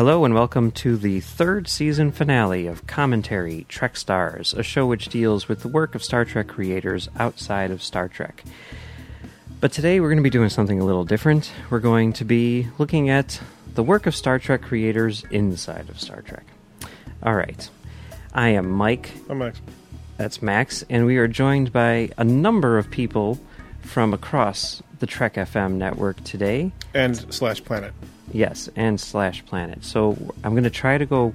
Hello and welcome to the third season finale of Commentary Trek Stars, a show which deals with the work of Star Trek creators outside of Star Trek. But today we're going to be doing something a little different. We're going to be looking at the work of Star Trek creators inside of Star Trek. All right. I am Mike. I'm Max. That's Max, and we are joined by a number of people from across the Trek FM network today. And slash planet. Yes, and slash planet. So I'm going to try to go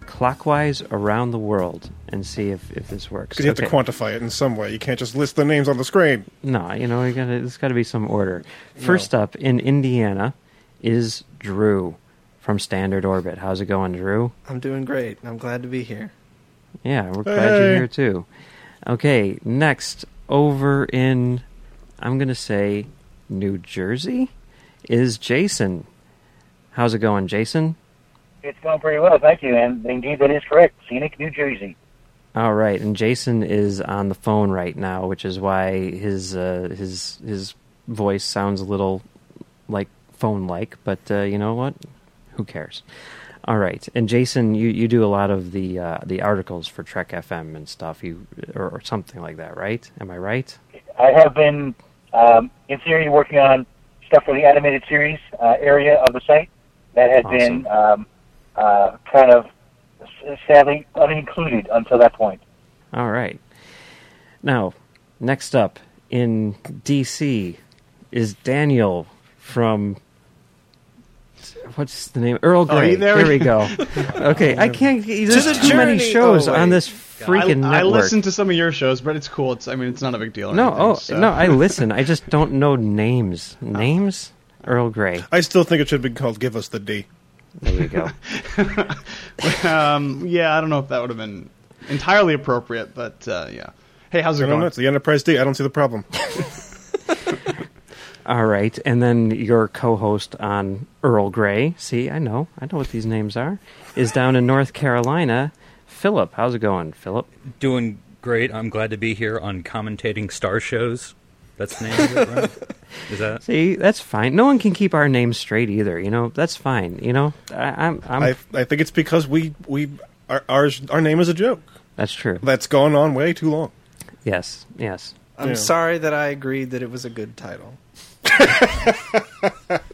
clockwise around the world and see if, if this works. Because you have Okay. to quantify it in some way. You can't just list the names on the screen. No, you know, you gotta, there's got to be some order. First up in Indiana is Drew from Standard Orbit. How's it going, Drew? I'm doing great. I'm glad to be here. Yeah, we're glad you're here too. Okay, next over in, I'm going to say New Jersey is Jason. How's it going, Jason? It's going pretty well, thank you. And indeed, that is correct. Scenic, New Jersey. All right, and Jason is on the phone right now, which is why his uh, his his voice sounds a little like phone like. But uh, you know what? Who cares? All right, and Jason, you, you do a lot of the uh, the articles for Trek FM and stuff, you or, or something like that, right? Am I right? I have been, um, in theory, working on stuff for the animated series uh, area of the site that had been um, uh, kind of sadly unincluded until that point. All right. Now, next up in DC is Daniel from. What's the name? Earl Grey. you there? we go. Okay, I can't. There's the too many shows Oh, on this freaking I, I listen to some of your shows, but it's cool. It's I mean, it's not a big deal. No, anything, oh so. no, I listen. I just don't know names. Oh. Names? Earl Grey. I still think it should be called Give Us the D. There you go. um, yeah, I don't know if that would have been entirely appropriate, but uh, yeah. Hey, how's it I going? know. It's the Enterprise D. I don't see the problem. All right, and then your co-host on Earl Grey. See, I know, I know what these names are. Is down in North Carolina. Philip, how's it going, Philip? Doing great. I'm glad to be here on commentating star shows. That's the name of it, right? Is that? See, that's fine. No one can keep our names straight either. You know, that's fine. You know, I, I'm, I'm. I I think it's because we we our ours, our name is a joke. that's true. That's gone on way too long. Yes, yes. I'm Yeah. sorry that I agreed that it was a good title.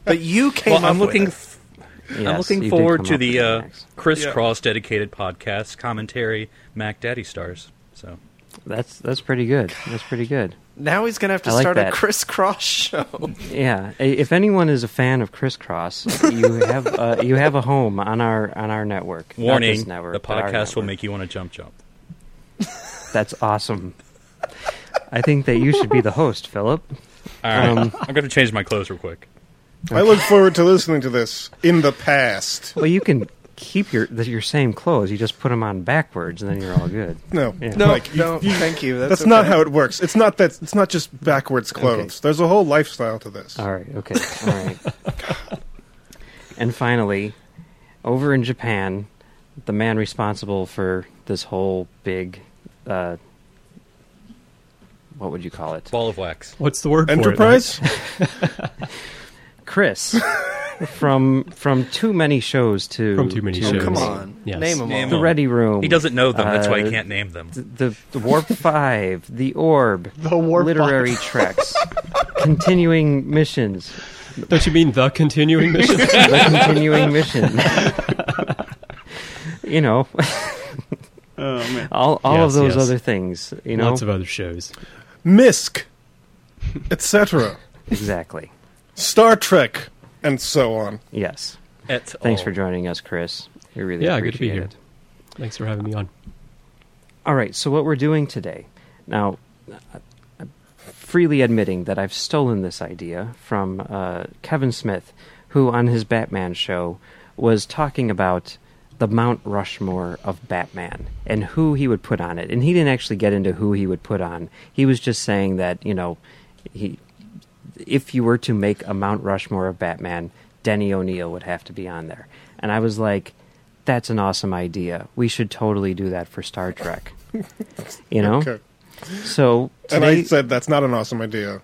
but you came Well, up I'm looking. with it. F- yes I'm looking did forward come to up the with it, uh, Max. Kris Kross dedicated podcast commentary. Mac Daddy stars. So That's that's pretty good. That's pretty good. Now he's going to have to like start that. a Kris Kross show. Yeah. If anyone is a fan of Kris Kross, you have uh, you have a home on our on our network. Not warning: this network, the podcast will make you want to jump jump. That's awesome. I think that you should be the host, Philip. All right, Um, I'm going to change my clothes real quick. I look forward to listening to this in the past. Well, you can keep your the, your same clothes. You just put them on backwards, and then you're all good. No, Yeah. No, Mike, you- no, you- thank you. That's, That's, not how it works. It's not that. It's not just backwards clothes. There's a whole lifestyle to this. All right. Okay. All right. and finally, over in Japan, the man responsible for this whole big, uh, what would you call it? Ball of wax. What's the word Enterprise. Chris from from too many shows to From too many to Oh, shows. come on. Yes. Name them Name all. The 'em. Ready Room. He doesn't know them. That's why he uh, can't name them. The, the Warp Five, the Orb, The Warp literary treks, continuing missions, don't you mean the continuing mission? the continuing mission. you know, Oh man. all all of those yes. other things. You know, Lots of other shows. Misk, etc. exactly. Star Trek, and so on. Yes. Et Thanks al. for joining us, Chris. We really Yeah, good to be here. it. Thanks for having me on. All right, so what we're doing today. Now, I'm freely admitting that I've stolen this idea from uh, Kevin Smith, who on his Batman show was talking about the Mount Rushmore of Batman and who he would put on it. And he didn't actually get into who he would put on. He was just saying that, you know, he if you were to make a Mount Rushmore of Batman, Denny O'Neil would have to be on there. And I was like, that's an awesome idea. We should totally do that for Star Trek. you know? Okay. So And I said that's not an awesome idea.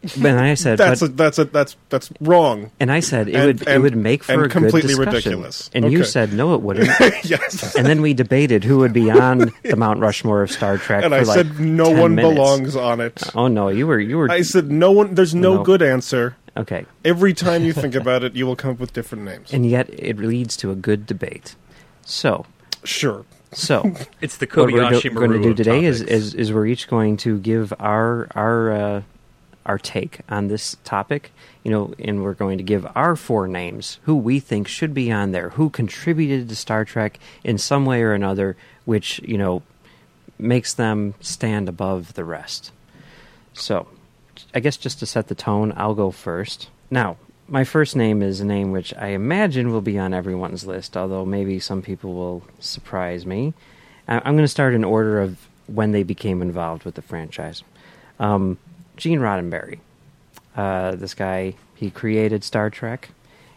and I said, That's but, a, that's a, that's that's wrong. and I said it and- would it would make for and a good completely discussion. ridiculous. And you said no, it wouldn't. yes. and then we debated who would be on the Mount Rushmore of Star Trek. And for I like said no one minutes. belongs on it. Oh no, you were you were I said no one. There's no, No. good answer. okay, Every time you think about it, you will come up with different names. and yet it leads to a good debate. So Sure. so It's the what we're Kobayashi going to do today is, is is we're each going to give our our uh, our take on this topic. You know, and we're going to give our four names who we think should be on there, who contributed to Star Trek in some way or another, which you know makes them stand above the rest. So, I guess just to set the tone, I'll go first. Now, my first name is a name which I imagine will be on everyone's list, although maybe some people will surprise me. I'm going to start in order of when they became involved with the franchise. Um, Gene Roddenberry. Uh, this guy, he created Star Trek.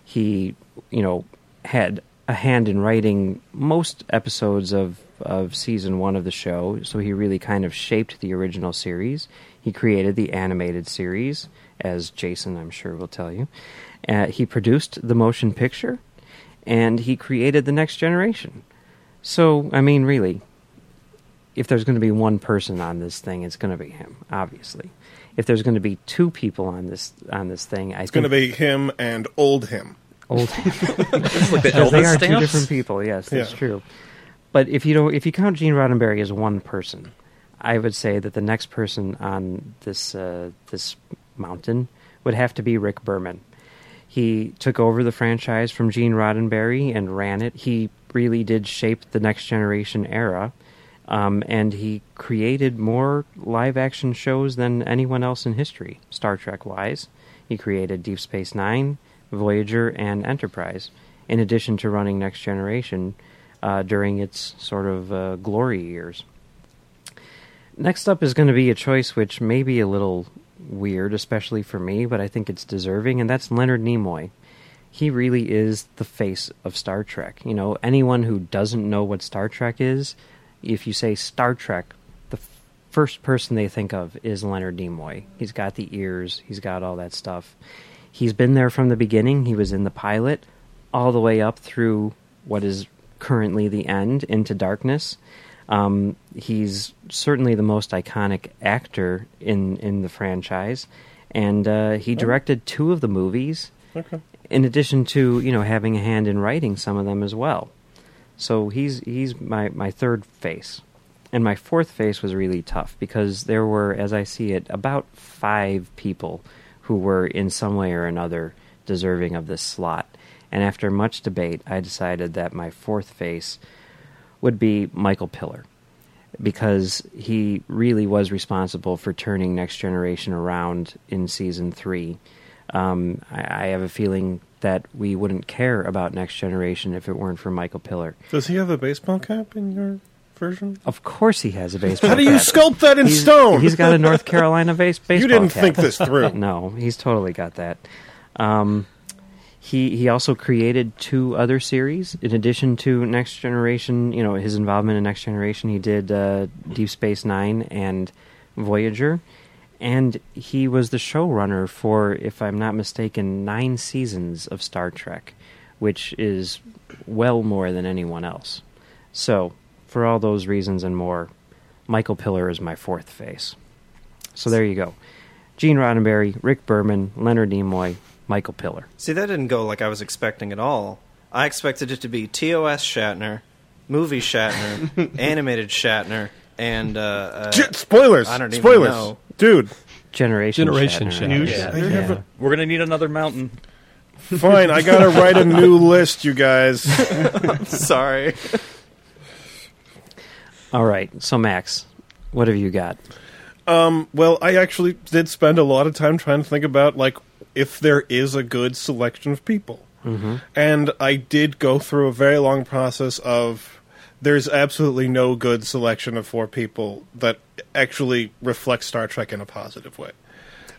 He, you know, had a hand in writing most episodes of, of season one of the show, so he really kind of shaped the original series. He created the animated series, as Jason, I'm sure, will tell you. Uh, he produced the motion picture, and he created the next generation. So, I mean, really, if there's going to be one person on this thing, it's going to be him, obviously. If there's going to be two people on this on this thing, I think It's going to be him and old him. old It's like the they are two different people. Yes, that's Yeah. true. But if you don't, if you count Gene Roddenberry as one person, I would say that the next person on this uh, this mountain would have to be Rick Berman. He took over the franchise from Gene Roddenberry and ran it. He really did shape the next generation era, um, and he created more live action shows than anyone else in history, Star Trek wise. He created Deep Space Nine, Voyager, and Enterprise, in addition to running Next Generation uh, during its sort of uh, glory years. Next up is going to be a choice which may be a little weird, especially for me, but I think it's deserving, and that's Leonard Nimoy. He really is the face of Star Trek. You know, anyone who doesn't know what Star Trek is, if you say Star Trek, the f- first person they think of is Leonard Nimoy. He's got the ears, he's got all that stuff. He's been there from the beginning. He was in the pilot, all the way up through what is currently the end into darkness. Um, he's certainly the most iconic actor in in the franchise, and uh, he directed two of the movies. Okay. In addition to you know having a hand in writing some of them as well, so he's he's my my third face, and my fourth face was really tough because there were, as I see it, about five people who were in some way or another deserving of this slot. And after much debate, I decided that my fourth face would be Michael Piller because he really was responsible for turning Next Generation around in season three. Um, I, I have a feeling that we wouldn't care about Next Generation if it weren't for Michael Piller. Does he have a baseball cap in your version? Of course, he has a baseball. Cap. How do you cap. sculpt that in He's- stone? He's got a North Carolina base baseball. You didn't cap. think this through. No, he's totally got that. Um, he he also created two other series in addition to Next Generation. You know his involvement in Next Generation. He did uh, Deep Space Nine and Voyager, and he was the showrunner for, if I'm not mistaken, nine seasons of Star Trek, which is well more than anyone else. So, for all those reasons and more, Michael Piller is my fourth face. So there you go. Gene Roddenberry, Rick Berman, Leonard Nimoy, Michael Piller. See, that didn't go like I was expecting at all. I expected it to be TOS Shatner, movie Shatner, animated Shatner, and uh, uh, J- spoilers. I don't even spoilers. know. Dude, Generation Generation Shatner. Shatner. Yeah. I have a- We're gonna need another mountain. fine. I gotta write a new list, you guys. sorry. All right. So Max, what have you got? Well, I actually did spend a lot of time trying to think about like if there is a good selection of people, mm-hmm. and I did go through a very long process of there's absolutely no good selection of four people that actually reflects Star Trek in a positive way.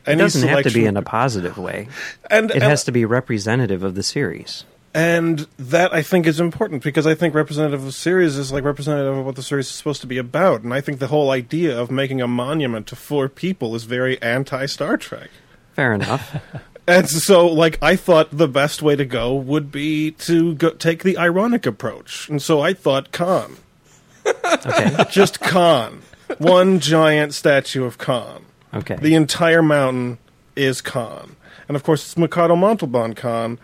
It doesn't have to be in a positive way. and It and- has to be representative of the series. And that I think is important because I think representative of the series is like representative of what the series is supposed to be about. And I think the whole idea of making a monument to four people is very anti Star Trek. Fair enough. And so, like, I thought the best way to go would be to go, take the ironic approach. And so I thought Khan. Okay. Just Khan. One giant statue of Khan. Okay. The entire mountain is Khan. And of course, it's Ricardo Montalban Khan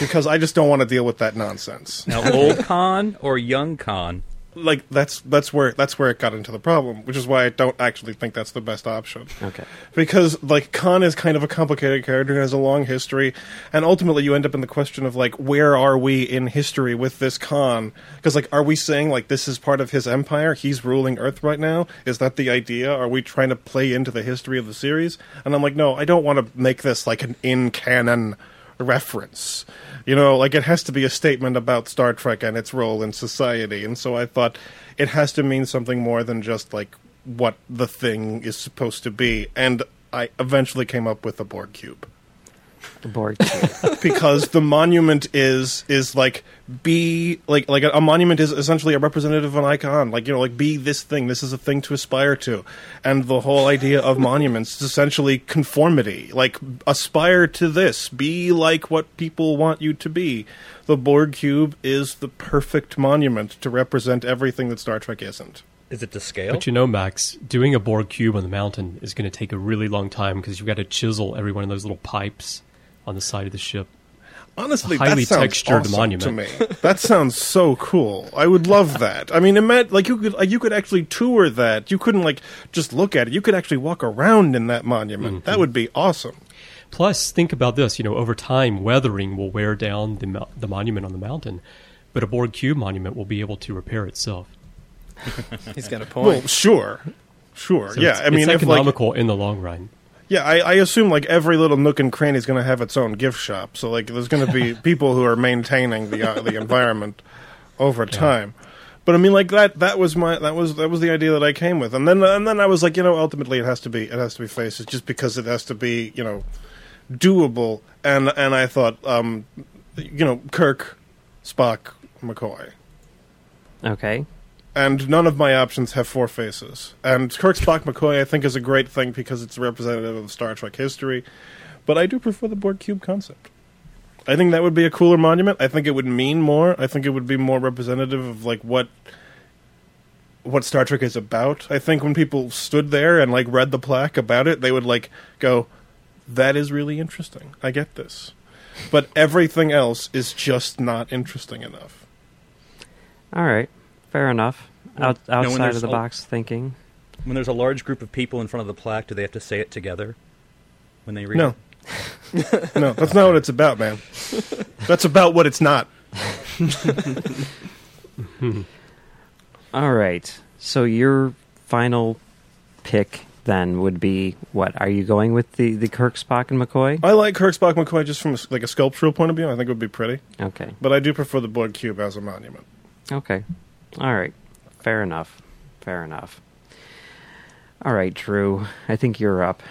because I just don't want to deal with that nonsense. Now, old Khan or young Khan? Like that's that's where that's where it got into the problem, which is why I don't actually think that's the best option. Okay. Because like Khan is kind of a complicated character, has a long history, and ultimately you end up in the question of like where are we in history with this Khan? Because like are we saying like this is part of his empire? He's ruling Earth right now. Is that the idea? Are we trying to play into the history of the series? And I'm like, no, I don't want to make this like an in canon reference. You know, like it has to be a statement about Star Trek and its role in society. And so I thought it has to mean something more than just like what the thing is supposed to be. And I eventually came up with the Borg cube The Borg. Cube. Because the monument is is like be like like a, a monument is essentially a representative of an icon. Like you know like be this thing. This is a thing to aspire to. And the whole idea of monuments is essentially conformity. Like aspire to this. Be like what people want you to be. The borg cube is the perfect monument to represent everything that star trek isn't. Is it to scale? But you know, Max, doing a Borg cube on the mountain is going to take a really long time because you've got to chisel every one of those little pipes on the side of the ship. Honestly, highly that sounds textured awesome monument. to me. That sounds so cool. I would love that. I mean, imagine like you could like, you could actually tour that. You couldn't like just look at it. You could actually walk around in that monument. Mm-hmm. That would be awesome. Plus, think about this. You know, over time, weathering will wear down the mo- the monument on the mountain, but a Borg cube monument will be able to repair itself. He's got a Well, point. sure, sure, So yeah. it's, I mean, it's if like economical in the long run. Yeah, I, I assume like every little nook and cranny is going to have its own gift shop. So like, there's going to be people who are maintaining the uh, the environment over time. But I mean, like that. That was my. That was that was the idea that I came with, and then and then I was like, you know, ultimately it has to be it has to be faces, just because it has to be, you know, doable. And and I thought, um, you know, Kirk, Spock, McCoy, okay. And none of my options have four faces. And Kirk, Spock, McCoy, I think is a great thing because it's representative of Star Trek history. But I do prefer the Borg cube concept. I think that would be a cooler monument. I think it would mean more. I think it would be more representative of like what what Star Trek is about. I think when people stood there and like read the plaque about it, they would like go, "That is really interesting. I get this." But everything else is just not interesting enough. All right. Fair enough. Out, Now, when outside there's of the a- box thinking. When there's a large group of people in front of the plaque, do they have to say it together when they read No. it? No, that's not what it's about, man. That's about what it's not. All right. So your final pick then would be what? Are you going with the the Kirk, Spock, and McCoy? I like Kirk Spock McCoy just from a, s- like a sculptural point of view. I think it would be pretty, Okay. but I do prefer the Borg cube as a monument. Okay. All right. Fair enough. Fair enough. All right, Drew. I think you're up.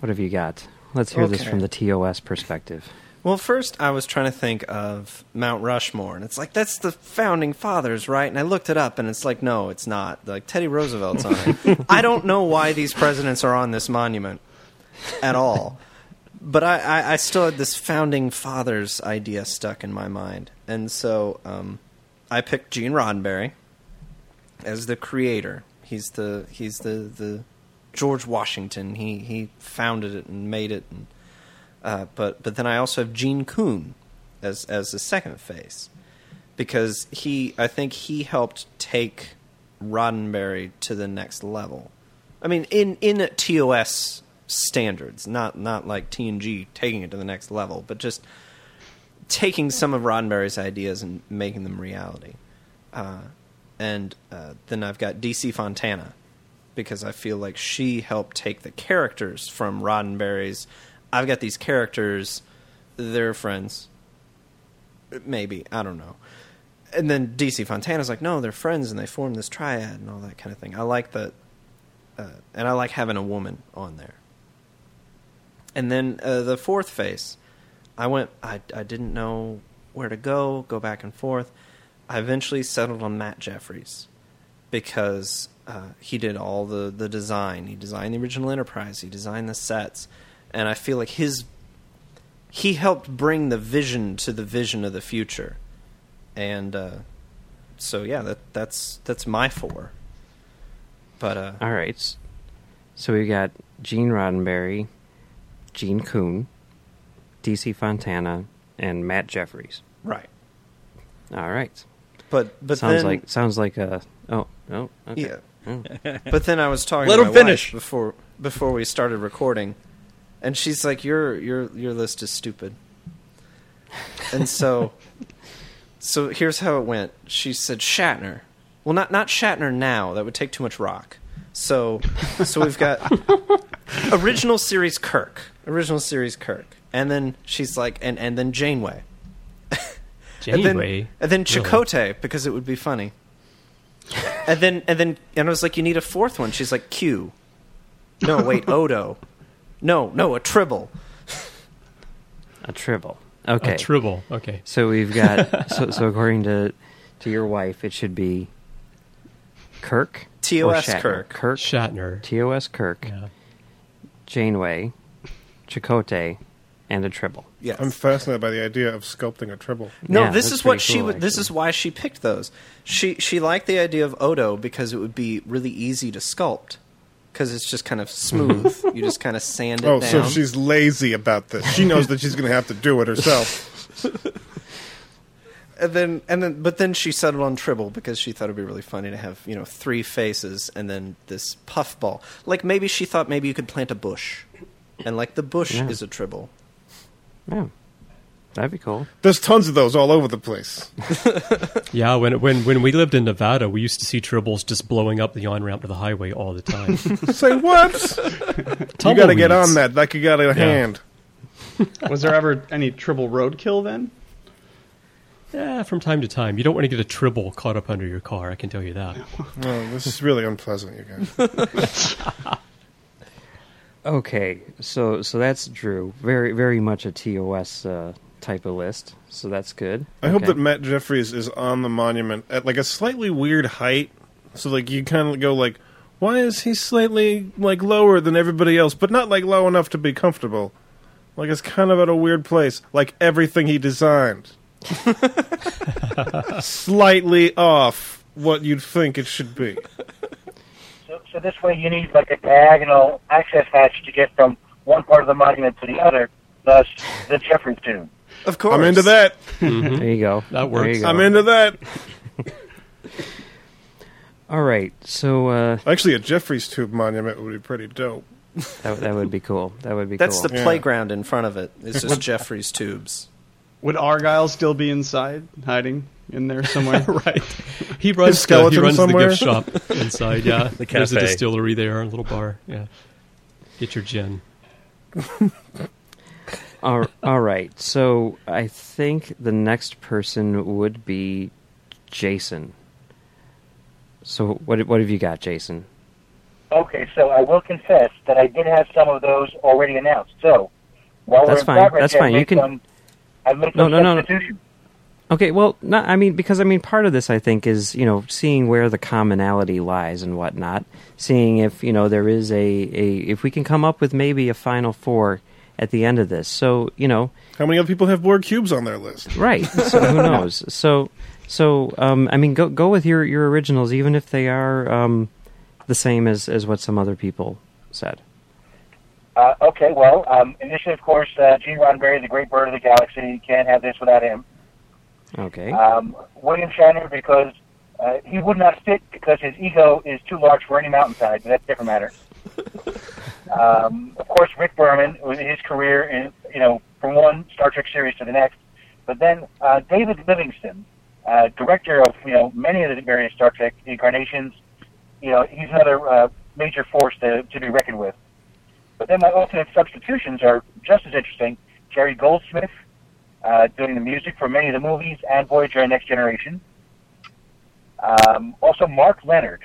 What have you got? Let's hear this from the TOS perspective. Well, first I was trying to think of Mount Rushmore, and it's like that's the founding fathers, right? And I looked it up, and it's like no, it's not. Like Teddy Roosevelt's on it. I don't know why these presidents are on this monument at all, but I, I, I still had this founding fathers idea stuck in my mind, and so um, I picked Gene Roddenberry as the creator. He's the he's the the George Washington. He he founded it and made it and. Uh, but but then I also have Gene Coon as as the second face because he I think he helped take Roddenberry to the next level. I mean in in TOS standards, not not like TNG taking it to the next level, but just taking some of Roddenberry's ideas and making them reality. Uh, and uh, then I've got DC Fontana because I feel like she helped take the characters from Roddenberry's. I've got these characters, they're friends. Maybe I don't know. And then DC Fontana's like, no, they're friends and they form this triad and all that kind of thing. I like that, uh, and I like having a woman on there. And then uh, the fourth face, I went. I I didn't know where to go. Go back and forth. I eventually settled on Matt Jefferies because uh, he did all the the design. He designed the original Enterprise. He designed the sets, and I feel like his he helped bring the vision to the vision of the future, and uh, so yeah, that that's that's my four. But uh, All right. So we got Gene Roddenberry, Gene Coon, DC Fontana, and Matt Jefferies. right, All right. But but sounds then, like sounds like a oh oh okay. Yeah. Oh. But then I was talking Let to him my wife finish. before before we started recording, and she's like, "Your your your list is stupid." And so, so here's how it went. She said Shatner. Well, not not Shatner now. That would take too much rock. So, so we've got original series Kirk, original series Kirk, and then she's like, and and then Janeway, and then Janeway. and then Really? Chakotay because it would be funny. and then and then and I was like, you need a fourth one. She's like, Q. No, wait, Odo. No, no, a Tribble. A tribble. Okay. A tribble. Okay. so we've got so so according to to your wife, it should be Kirk. TOS Shatner? Kirk. Kirk. Shatner. TOS Kirk. Yeah. Janeway, Chakotay, and a tribble. Yes. I'm fascinated by the idea of sculpting a tribble. no, Yeah, this is what pretty she. cool, would This is why she picked those. She she liked the idea of Odo because it would be really easy to sculpt because it's just kind of smooth. you just kind of sand it Oh, down. so she's lazy about this. She knows that she's going to have to do it herself. and then and then but then she settled on Tribble because she thought it'd be really funny to have you know three faces and then this puffball. Like maybe she thought maybe you could plant a bush, and like the bush Yeah. is a Tribble. Yeah, that'd be cool. There's tons of those all over the place. Yeah, when when when we lived in Nevada, we used to see tribbles just blowing up the on ramp to the highway all the time. Say what? you got to get on that. Like you got a hand. Was there ever any tribble roadkill then? Yeah, from time to time. You don't want to get a tribble caught up under your car. I can tell you that. Oh, this is really unpleasant, you guys. Okay, so so that's Drew. Very very much a TOS uh, type of list. So that's good. I hope that Matt Jefferies is on the monument at like a slightly weird height. So like you kind of go like, why is he slightly like lower than everybody else, but not like low enough to be comfortable? Like it's kind of at a weird place. Like everything he designed, slightly off what you'd think it should be. So, so this way you need like a diagonal access hatch to get from one part of the monument to the other, thus the Jefferies tomb. Of course, I'm into that. There you go. That works. go. I'm into that. All right, so uh, Actually, a Jefferies tube monument would be pretty dope. that that would be cool. That would be cool. That's cool. the Yeah. playground in front of it. It's just Jefferies tubes. Would Argyle still be inside, hiding in there somewhere? right. He runs, the, he skeleton runs the somewhere? gift shop inside, yeah. The cafe. There's a distillery there, a little bar. Yeah. Get your gin. all, all right, so I think the next person would be Jason. So what what have you got, Jason? Okay, so I will confess that I did have some of those already announced. So while That's we're in fine. progress, That's fine. You can- some- I've made No, some no, no, no. Substitutions. Okay, well, not, I mean, because I mean, part of this, I think, is you know seeing where the commonality lies and whatnot. Seeing if you know there is a, a if we can come up with maybe a final four at the end of this. So you know, How many other people have Borg cubes on their list? right? So who knows? So so um, I mean, go go with your your originals, even if they are um, the same as as what some other people said. Uh, okay, well, um, initially, of course, uh, Gene Roddenberry, the great bird of the galaxy. You can't have this without him. Okay. Um, William Shatner, because uh, he would not fit because his ego is too large for any mountainside, but that's a different matter. um, of course, Rick Berman, with his career in, you know, from one Star Trek series to the next. But then uh, David Livingston, uh, director of you know many of the various Star Trek incarnations. You know, he's another uh, major force to, to be reckoned with. But then my alternate substitutions are just as interesting. Jerry Goldsmith uh, doing the music for many of the movies and Voyager and Next Generation. Um, also, Mark Lenard,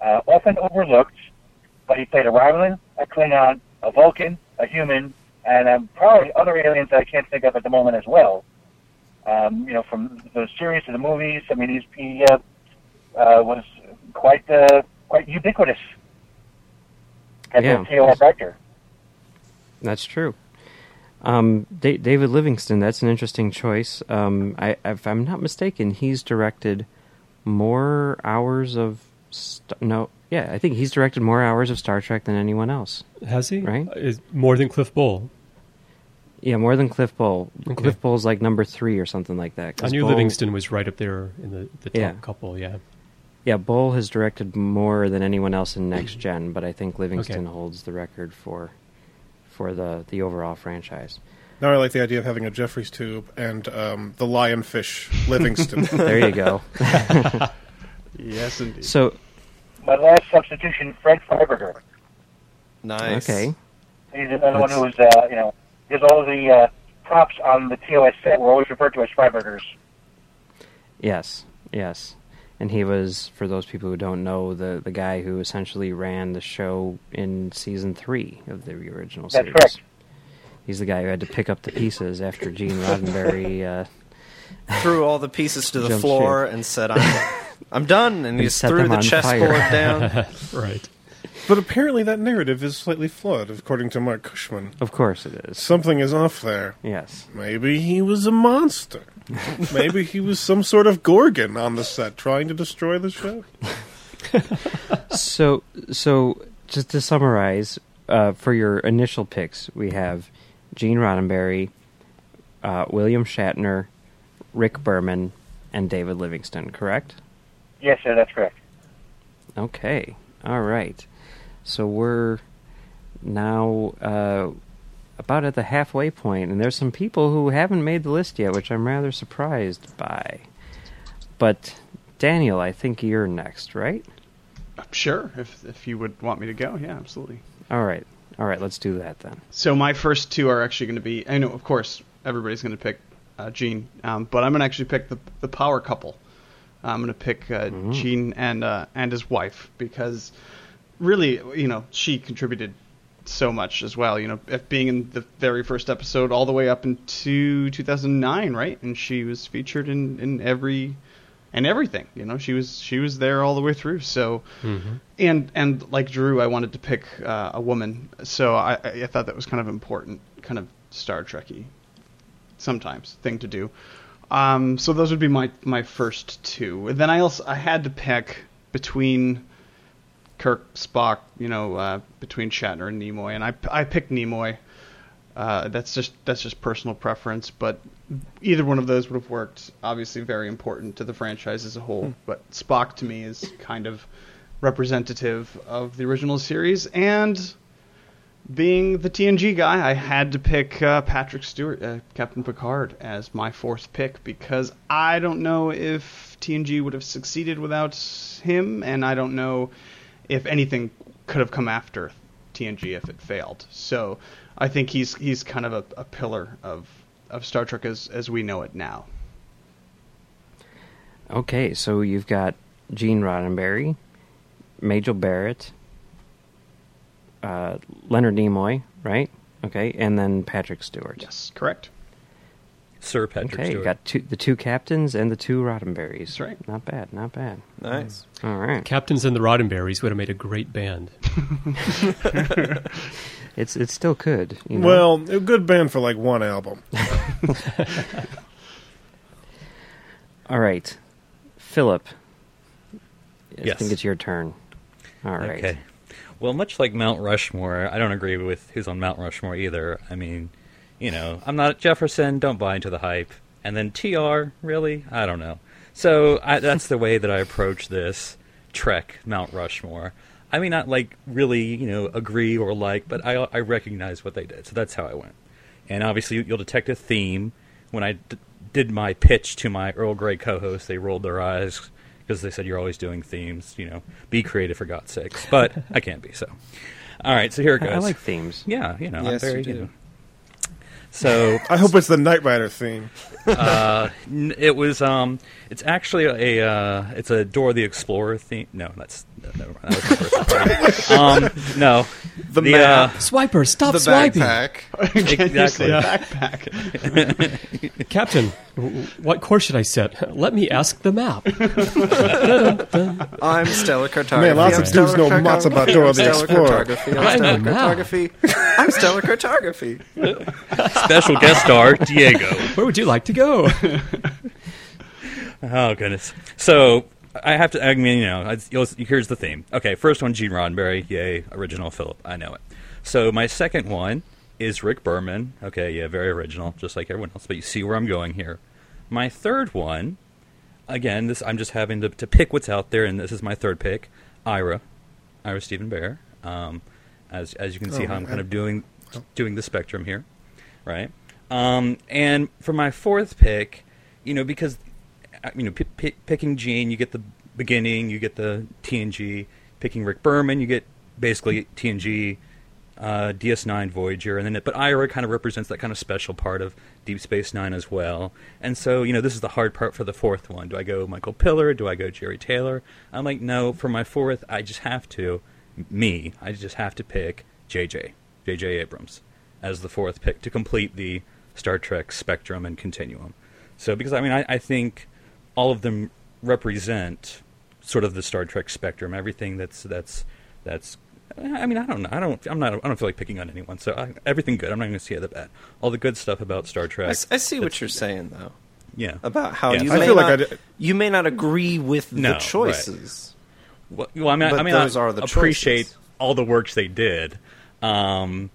uh, often overlooked, but he played a Romulan, a Klingon, a Vulcan, a human, and um, probably other aliens that I can't think of at the moment as well. Um, you know, from the series to the movies. I mean, he's, he uh, uh, was quite uh, quite ubiquitous as Yeah. a TOS actor. That's true. Um, Da- David Livingston, that's an interesting choice. Um, I, if I'm not mistaken, he's directed more hours of st- no, yeah, I think he's directed more hours of Star Trek than anyone else. Has he? Right. Is more than Cliff Bole. Yeah, more than Cliff Bole. Okay. Cliff Bole's like number three or something like that. I knew Bole- Livingston was right up there in the, the top Yeah. couple. Yeah. Yeah, Bole has directed more than anyone else in Next Gen, but I think Livingston Okay. holds the record for for the the overall franchise. Now I like the idea of having a Jefferies tube and um, the lionfish Livingston. There you go. Yes, indeed. so My last substitution, Fred Freiberger. Nice. okay, He's another one That's- who was, uh, you know, because all of the uh, props on the TOS set were always referred to as Freibergers. Yes, yes. And he was, for those people who don't know, the, the guy who essentially ran the show in season three of the original series. That's series. correct. He's the guy who had to pick up the pieces after Gene Roddenberry. Uh, Threw all the pieces to the Jump floor and said, "I'm, I'm done," and he And just threw the chessboard down. Right. But apparently that narrative is slightly flawed, according to Marc Cushman. of course it is. Something is off there. Yes. Maybe he was a monster. Maybe he was some sort of Gorgon on the set trying to destroy the show. so, so just to summarize, uh, for your initial picks, we have Gene Roddenberry, uh, William Shatner, Rick Berman, and David Livingston. Correct? Yes, sir, that's correct. Okay. All right. So we're now uh, about at the halfway point, and there's some people who haven't made the list yet, which I'm rather surprised by. But Daniel, I think you're next, right? Sure, if if you would want me to go, yeah, absolutely. All right. All right. Let's do that then. So my first two are actually going to be. I know, of course, everybody's going to pick uh, Gene, um, but I'm going to actually pick the the power couple. I'm going to pick uh, Gene and uh, and his wife because really, you know, she contributed so much as well. You know, being in the very first episode all the way up into 2009, right? And she was featured in in every and everything. You know, she was she was there all the way through. So, and and like Drew, I wanted to pick uh, a woman. So I, I I thought that was kind of important, kind of Star Trekky, sometimes thing to do. Um, so those would be my my first two. And then I also I had to pick between Kirk, Spock, you know, uh, between Shatner and Nimoy, and I I picked Nimoy. Uh, that's just that's just personal preference, but either one of those would have worked. Obviously, very important to the franchise as a whole. But Spock to me is kind of representative of the original series, and being the TNG guy, I had to pick uh, Patrick Stewart, uh, Captain Picard, as my fourth pick because I don't know if TNG would have succeeded without him, and I don't know if anything could have come after TNG if it failed. So I think he's he's kind of a, a pillar of of Star Trek as as we know it now. Okay. So you've got Gene Roddenberry, Majel Barrett, uh, Leonard Nimoy, right? Okay, and then Patrick Stewart. Yes, correct. Sir Patrick Okay, you got two, the two captains and the two Roddenberries. That's right. Not bad, not bad. Nice. Mm. All right. Captains and the Roddenberries would have made a great band. It's it still could. You know? Well, a good band for like one album. all right, Philip. I Yes. think it's your turn. All right. Okay. Well, much like Mount Rushmore, I don't agree with who's on Mount Rushmore either. I mean, you know, I'm not Jefferson. Don't buy into the hype. And then TR, really? I don't know. So I, that's the way that I approach this Trek Mount Rushmore. I may not like really, you know, agree or like, but I I recognize what they did. So that's how I went. And obviously, you'll detect a theme when I d- did my pitch to my Earl Grey co-host, they rolled their eyes because they said you're always doing themes. You know, be creative for God's sakes. But I can't be so. All right, so here it goes. I like themes. Yeah, you know, I'm Yes, you very do. you know. So I hope it's the Knight Rider theme. uh, it was um, it's actually a uh, it's a Dora the Explorer theme. No, that's no, never mind. That the first one. um, no, The the map. uh, Swiper, stop the swiping. backpack. Can you say Exactly. backpack? Captain, what course should I set? Let me ask the map. I'm stellar cartography. Man, lots I'm of dudes stellar know lots about Dora I'm the stellar Explorer. I'm I stellar know cartography. I'm stellar cartography. special guest star Diego. Where would you like to go? Oh goodness. So I have to. I mean, you know, I- here's the theme. Okay, first one, Gene Roddenberry. Yay, original Philip. I know it. So my second one is Rick Berman. Okay, yeah, very original, just like everyone else. But you see where I'm going here. My third one, again, this I'm just having to, to pick what's out there, and this is my third pick. Ira, Ira Steven Behr. Um, as as you can see, Oh, how I'm I- kind of doing doing the spectrum here, right? Um, and for my fourth pick, you know, because you know, p- p- picking Gene, you get the beginning, you get the TNG. Picking Rick Berman, you get basically TNG, uh, DS9, Voyager, and then it, but Ira kind of represents that kind of special part of Deep Space Nine as well. And so, you know, this is the hard part for the fourth one. Do I go Michael Piller? Do I go Jeri Taylor? I'm like, no. For my fourth, I just have to, me, I just have to pick JJ, JJ Abrams, as the fourth pick to complete the Star Trek spectrum and continuum. So, because I mean, I, I think all of them represent sort of the Star Trek spectrum. Everything that's that's that's. I mean, I don't know. I don't. I'm not. I don't feel like picking on anyone. So I, everything good. I'm not going to see the bad. All the good stuff about Star I, Trek. s- I see what you're saying though Yeah. about how Yeah, you I may feel like not, I did- you may not agree with No, the right. choices. Well, well, I mean, But I mean, those I are the appreciate choices. all the works they did, um,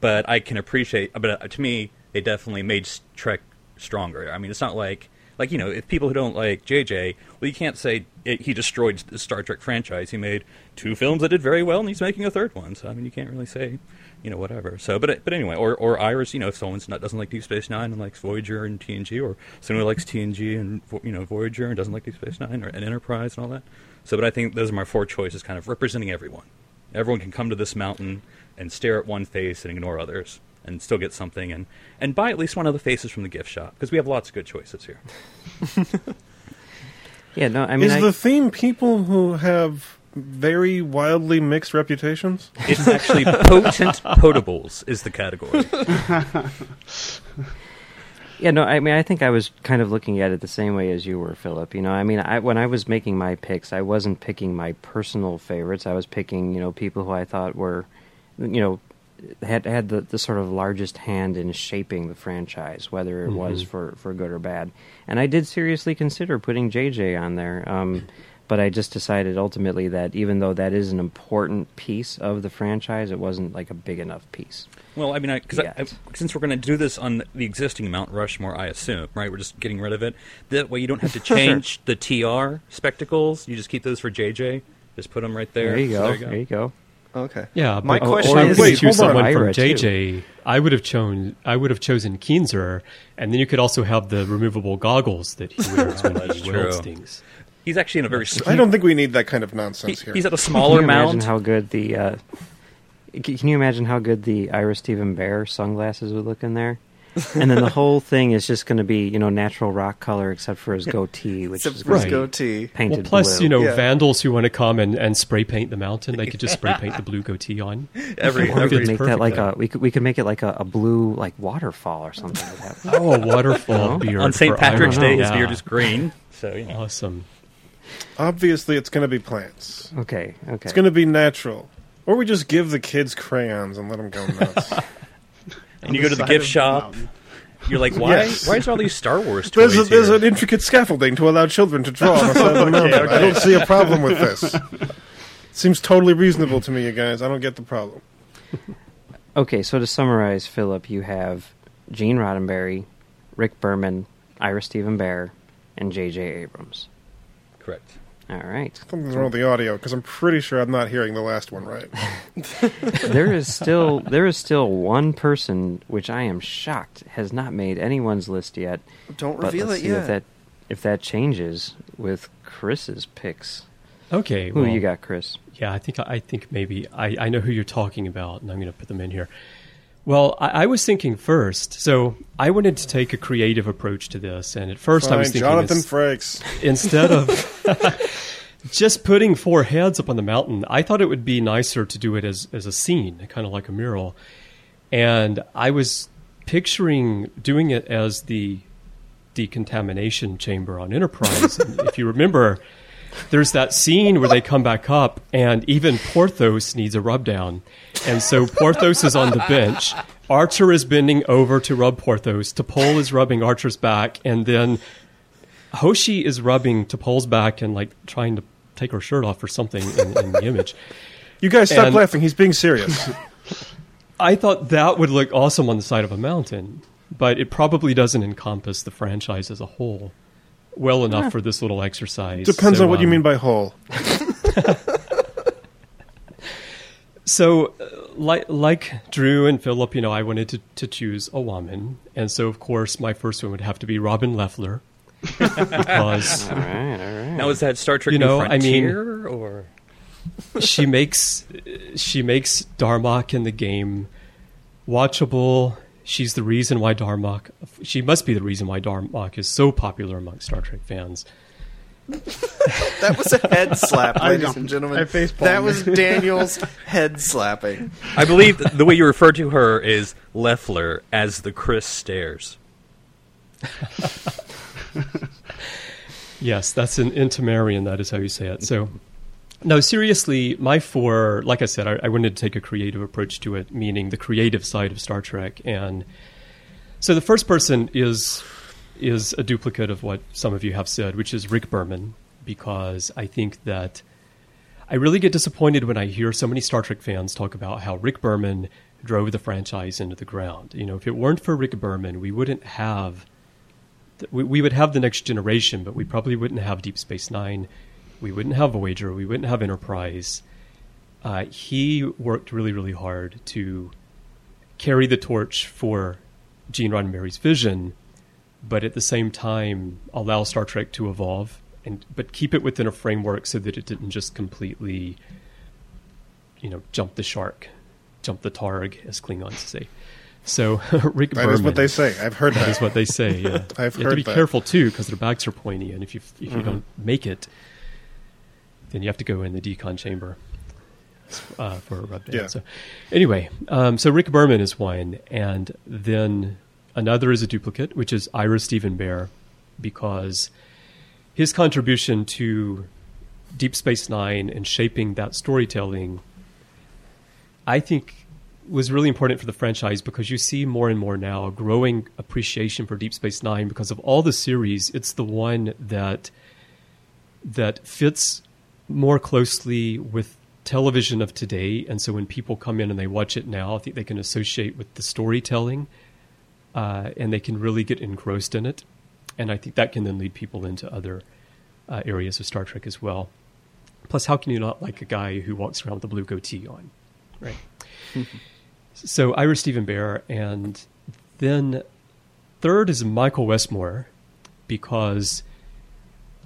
but I can appreciate. But uh, to me, they definitely made Trek stronger. I mean, it's not like like you know, if people who don't like JJ, well, you can't say it, he destroyed the Star Trek franchise. He made two films that did very well, and he's making a third one. So I mean, you can't really say. You know, whatever. So, but but anyway, or or Iris. You know, if someone's not doesn't like Deep Space Nine and likes Voyager and TNG, or someone who likes TNG and you know Voyager and doesn't like Deep Space Nine or and Enterprise and all that. So, but I think those are my four choices, kind of representing everyone. Everyone can come to this mountain and stare at one face and ignore others, and still get something, and and buy at least one of the faces from the gift shop because we have lots of good choices here. Yeah, no, I mean, Is I, the theme people who have very wildly mixed reputations? It's actually potent potables is the category. Yeah, no, I mean, I think I was kind of looking at it the same way as you were, Philip. You know, I mean, I, when I was making my picks, I wasn't picking my personal favorites. I was picking, you know, people who I thought were, you know, had had the, the sort of largest hand in shaping the franchise, whether it was for, for good or bad. And I did seriously consider putting JJ on there, um, but I just decided ultimately that even though that is an important piece of the franchise, it wasn't like a big enough piece. Well, I mean, I, cause I, I, since we're going to do this on the existing Mount Rushmore, I assume, right? We're just getting rid of it. That way, you don't have to change the TR spectacles. You just keep those for JJ. Just put them right there. There you So there you go. There you go. Okay. Yeah, My but, question or I is- would Wait, choose hold on. someone from Ira, too. JJ. I would have chosen. I would have chosen Keenzer, and then you could also have the removable goggles that he wears when he true. wields things. He's actually in a very. I don't think we need that kind of he- nonsense here. he's at a Can smaller you imagine how good the uh, Can you imagine how good the Iris Steven Behr sunglasses would look in there? and then the whole thing is just going to be, you know, natural rock color except for his goatee, which Except is for his Right. goatee. painted Well, plus blue. you know Yeah. vandals who want to come and, and spray paint the mountain, they could just spray paint the blue goatee on. every Or we could make that like there. a we could we could make it like a, a blue like waterfall or something like that. Oh, a waterfall No? beard on St. Patrick's Ira. Day. His Yeah. beard is green. So you know. awesome. Obviously, it's going to be plants. Okay, okay. It's going to be natural. Or we just give the kids crayons and let them go nuts. And you go to the gift shop. mountain. You're like, why? Yes. Why is there all these Star Wars toys there's, a, there's here? an intricate scaffolding to allow children to draw on the side of. I don't see a problem with this. Seems totally reasonable to me, you guys. I don't get the problem. Okay, so to summarize, Philip, you have Gene Roddenberry, Rick Berman, Ira Steven Behr, and J.J. Abrams. Correct. All right. Something's wrong with the audio because I'm pretty sure I'm not hearing the last one right. there is still there is still one person which I am shocked has not made anyone's list yet. Don't But reveal let's it see yet. if that if that changes with Chris's picks. Okay. Who well, you got, Chris? Yeah, I think I think maybe I, I know who you're talking about, and I'm going to put them in here. Well, I, I was thinking first, so I wanted to take a creative approach to this, and at first I was thinking Jonathan Frakes. instead of just putting four heads up on the mountain, I thought it would be nicer to do it as as a scene, kind of like a mural. And I was picturing doing it as the decontamination chamber on Enterprise. If you remember, there's that scene where they come back up, and even Porthos needs a rub down. And so Porthos is on the bench. Archer is bending over to rub Porthos. T'Pol is rubbing Archer's back, and then Hoshi is rubbing T'Pol's back and like trying to take her shirt off or something in, in the image. You guys stop And- laughing. He's being serious. I thought that would look awesome on the side of a mountain, but it probably doesn't encompass the franchise as a whole well enough for this little exercise. Depends So, on what you um, mean by whole. So, uh, like like Drew and Philip, you know, I wanted to, to choose a woman, and so of course my first one would have to be Robin Lefler because All right, all right. Now is that Star Trek You New know, I mean- Frontier or she makes she makes Darmok in the game watchable. She's the reason why Darmok. She must be the reason why Darmok is so popular among Star Trek fans. That was a head slap, ladies and gentlemen. That was Daniel's head slapping. I believe the way you refer to her is Lefler as the Chris stairs. Yes, that's an Intimarian. That is how you say it. So, no, seriously, my four, like I said, I, I wanted to take a creative approach to it, meaning the creative side of Star Trek. And so the first person is is a duplicate of what some of you have said, which is Rick Berman, because I think that I really get disappointed when I hear so many Star Trek fans talk about how Rick Berman drove the franchise into the ground. You know, if it weren't for Rick Berman, we wouldn't have we, would have the next generation, but we probably wouldn't have Deep Space Nine. We wouldn't have Voyager. We wouldn't have Enterprise. Uh, he worked really, really hard to carry the torch for Gene Roddenberry's vision, but at the same time allow Star Trek to evolve and but keep it within a framework so that it didn't just completely, you know, jump the shark, jump the targ, as Klingons say. So Rick That Berman. is what they say. I've heard That that. is what they say. Yeah. I've you have to be that. careful too because their backs are pointy, and if you if you Mm-hmm. don't make it, then you have to go in the decon chamber uh, for a rub down. Yeah. So anyway, um, so Rick Berman is one, and then another is a duplicate, which is Ira Steven Behr, because his contribution to Deep Space Nine and shaping that storytelling, I think, was really important for the franchise because you see more and more now a growing appreciation for Deep Space Nine because of all the series. It's the one that that fits more closely with television of today, and so when people come in and they watch it now, I think they can associate with the storytelling, uh, and they can really get engrossed in it, and I think that can then lead people into other uh, areas of Star Trek as well. Plus, how can you not like a guy who walks around with a blue goatee on, right? so Ira Steven Behr, and then third is Michael Westmore, because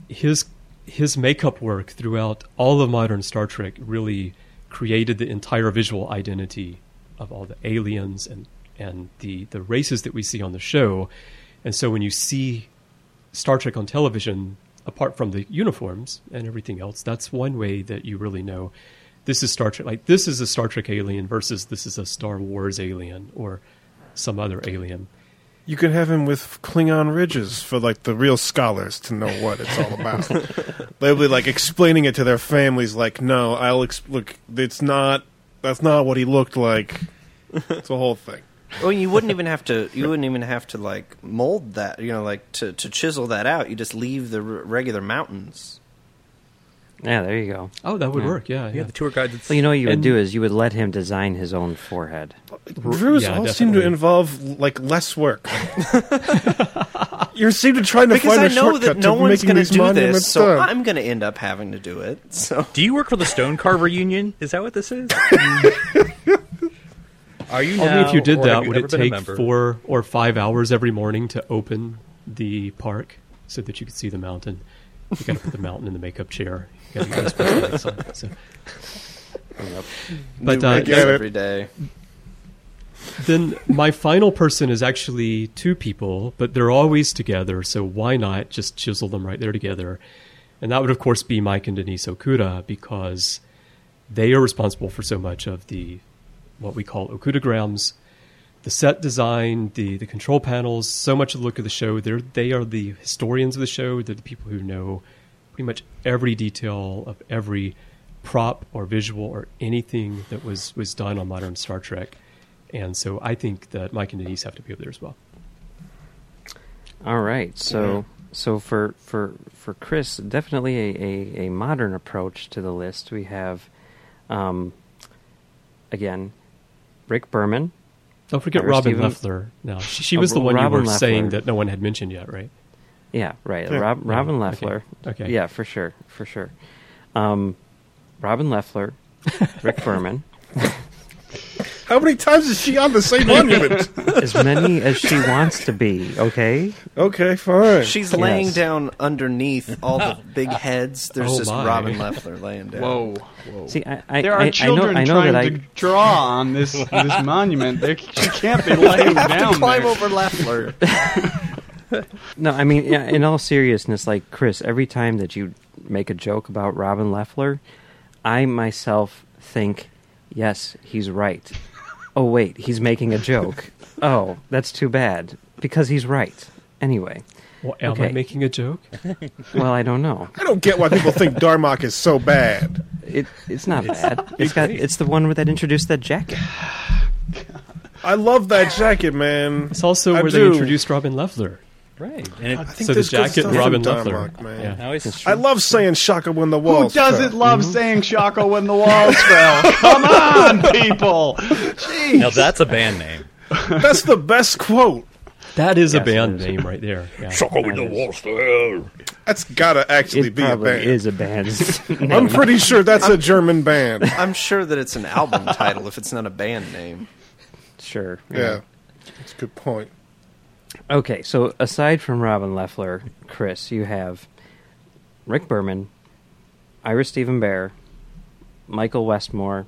his his makeup work throughout all of modern Star Trek really created the entire visual identity of all the aliens and and the the races that we see on the show. And so when you see Star Trek on television, apart from the uniforms and everything else, that's one way that you really know this is Star Trek. Like this is a Star Trek alien versus this is a Star Wars alien or some other alien. You could have him with Klingon ridges for like the real scholars to know what it's all about. They'll be like explaining it to their families, like, "No, I'll ex- look. It's not. That's not what he looked like." It's a whole thing. Well, you wouldn't even have to. You wouldn't even have to like mold that. You know, like to to chisel that out. You just leave the r- regular mountains. Yeah, there you go. Oh, that would Yeah. work. Yeah, Yeah, yeah. the tour guide. That's, So you know what you would do is you would let him design his own forehead. Drews yeah, all seem to involve like less work. You seem to try to because find I a know shortcut that no to one's making going to these do monuments this, so done. I'm going to end up having to do it. So Do you work for the Stone Carver Union? Is that what this is? Are you? Only if you did that you would it take four or five hours every morning to open the park so that you could see the mountain. You got to put the mountain in the makeup chair. You got to get the lights on. So. But uh, every day. then my final person is actually two people, but they're always together. So why not just chisel them right there together? And that would, of course, be Mike and Denise Okuda because they are responsible for so much of the what we call Okudagrams, the set design, the the control panels, so much of the look of the show. They're they are the historians of the show. They're the people who know pretty much every detail of every prop or visual or anything that was was done on modern Star Trek. And so I think that Mike and Denise have to be up there as well. All right. So so for for for Chris, definitely a, a, a modern approach to the list. We have, um, again, Rick Berman. Don't forget Or Robin Stephen- Lefler. Now she, she Oh, was the one Robin you were saying that no one had mentioned yet, right? Yeah, right. Yeah. Rob, Robin okay. Lefler. Okay. Yeah, for sure, for sure. Um, Robin Lefler, Rick Furman. How many times is she on the same monument? as many as she wants to be. Okay. Okay, fine. She's Yes. laying down underneath all the big heads. There's Oh, just my. Robin Lefler laying down. Whoa, whoa. See, I, I, there are I, children I know, I know trying that to draw on this this monument. They, she can't be laying have down to climb there. over Lefler. I no. I mean, yeah, in all seriousness, like Chris, every time that you make a joke about Robin Lefler, I myself think, yes, he's right. Oh wait, he's making a joke. Oh, that's too bad because he's right. Anyway, Well, am I making a joke? well, I don't know. I don't get why people think Darmok is so bad. It, it's not bad. It's got. It's the one where that introduced that jacket. I love that jacket, man. It's also I where do. they introduced Robin Lefler. Right. And it, I think So the there's good jacket stuff and Robin in Lefler. Darmok, man. Yeah. now I love saying "shaka when the walls Who doesn't fell. love mm-hmm. saying Shaka when the walls fell? Come on, people. Jeez. now that's a band name. That's the best quote. That is Yes, a band it is. name right there. Yeah. Shaka when the walls fell. That's gotta actually It be a band. is a band. I'm pretty sure that's a German band. I'm sure that it's an album title if it's not a band name. sure. Yeah, that's a good point. Okay, so aside from Robin Lefler, Chris, you have Rick Berman, Ira Steven Behr, Michael Westmore,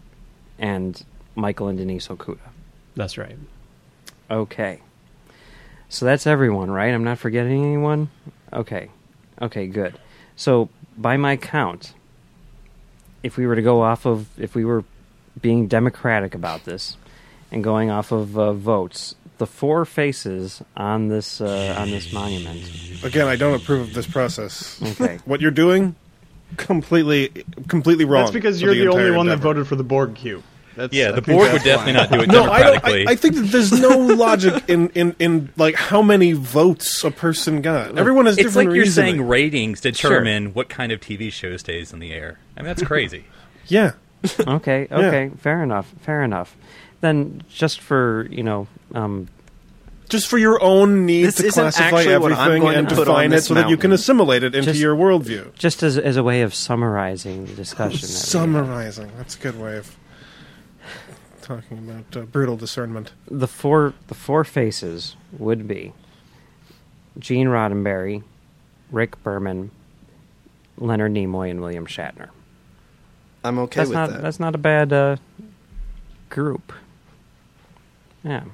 and Michael and Denise Okuda. That's right. Okay. So that's everyone, right? I'm not forgetting anyone? Okay. Okay, good. So, by my count, if we were to go off of, if we were being democratic about this and going off of uh, votes, the four faces on this uh, on this monument. Again, I don't approve of this process. Okay. What you're doing, completely, completely wrong. That's because you're the, only entire one that voted for the Borg cube. That's, Yeah, I the think board would definitely why. not do it No, I, democratically. I, I think that there's no logic in, in, in like how many votes a person got. Everyone has it's different like you're reasoning. saying ratings determine what kind of TV show stays in the air. I mean, that's crazy. yeah, Okay, okay, fair enough, fair enough. Then just for, you know, um, just for your own need This to classify actually what I'm everything and define it this so that you can assimilate it into Just- your worldview. just as, as a way of summarizing the discussion. that. Summarizing. That's a good way of talking about uh, brutal discernment. the four the four faces would be Gene Roddenberry, Rick Berman, Leonard Nimoy, and William Shatner. I'm okay that's with not that. that's not a bad uh, group. Yeah.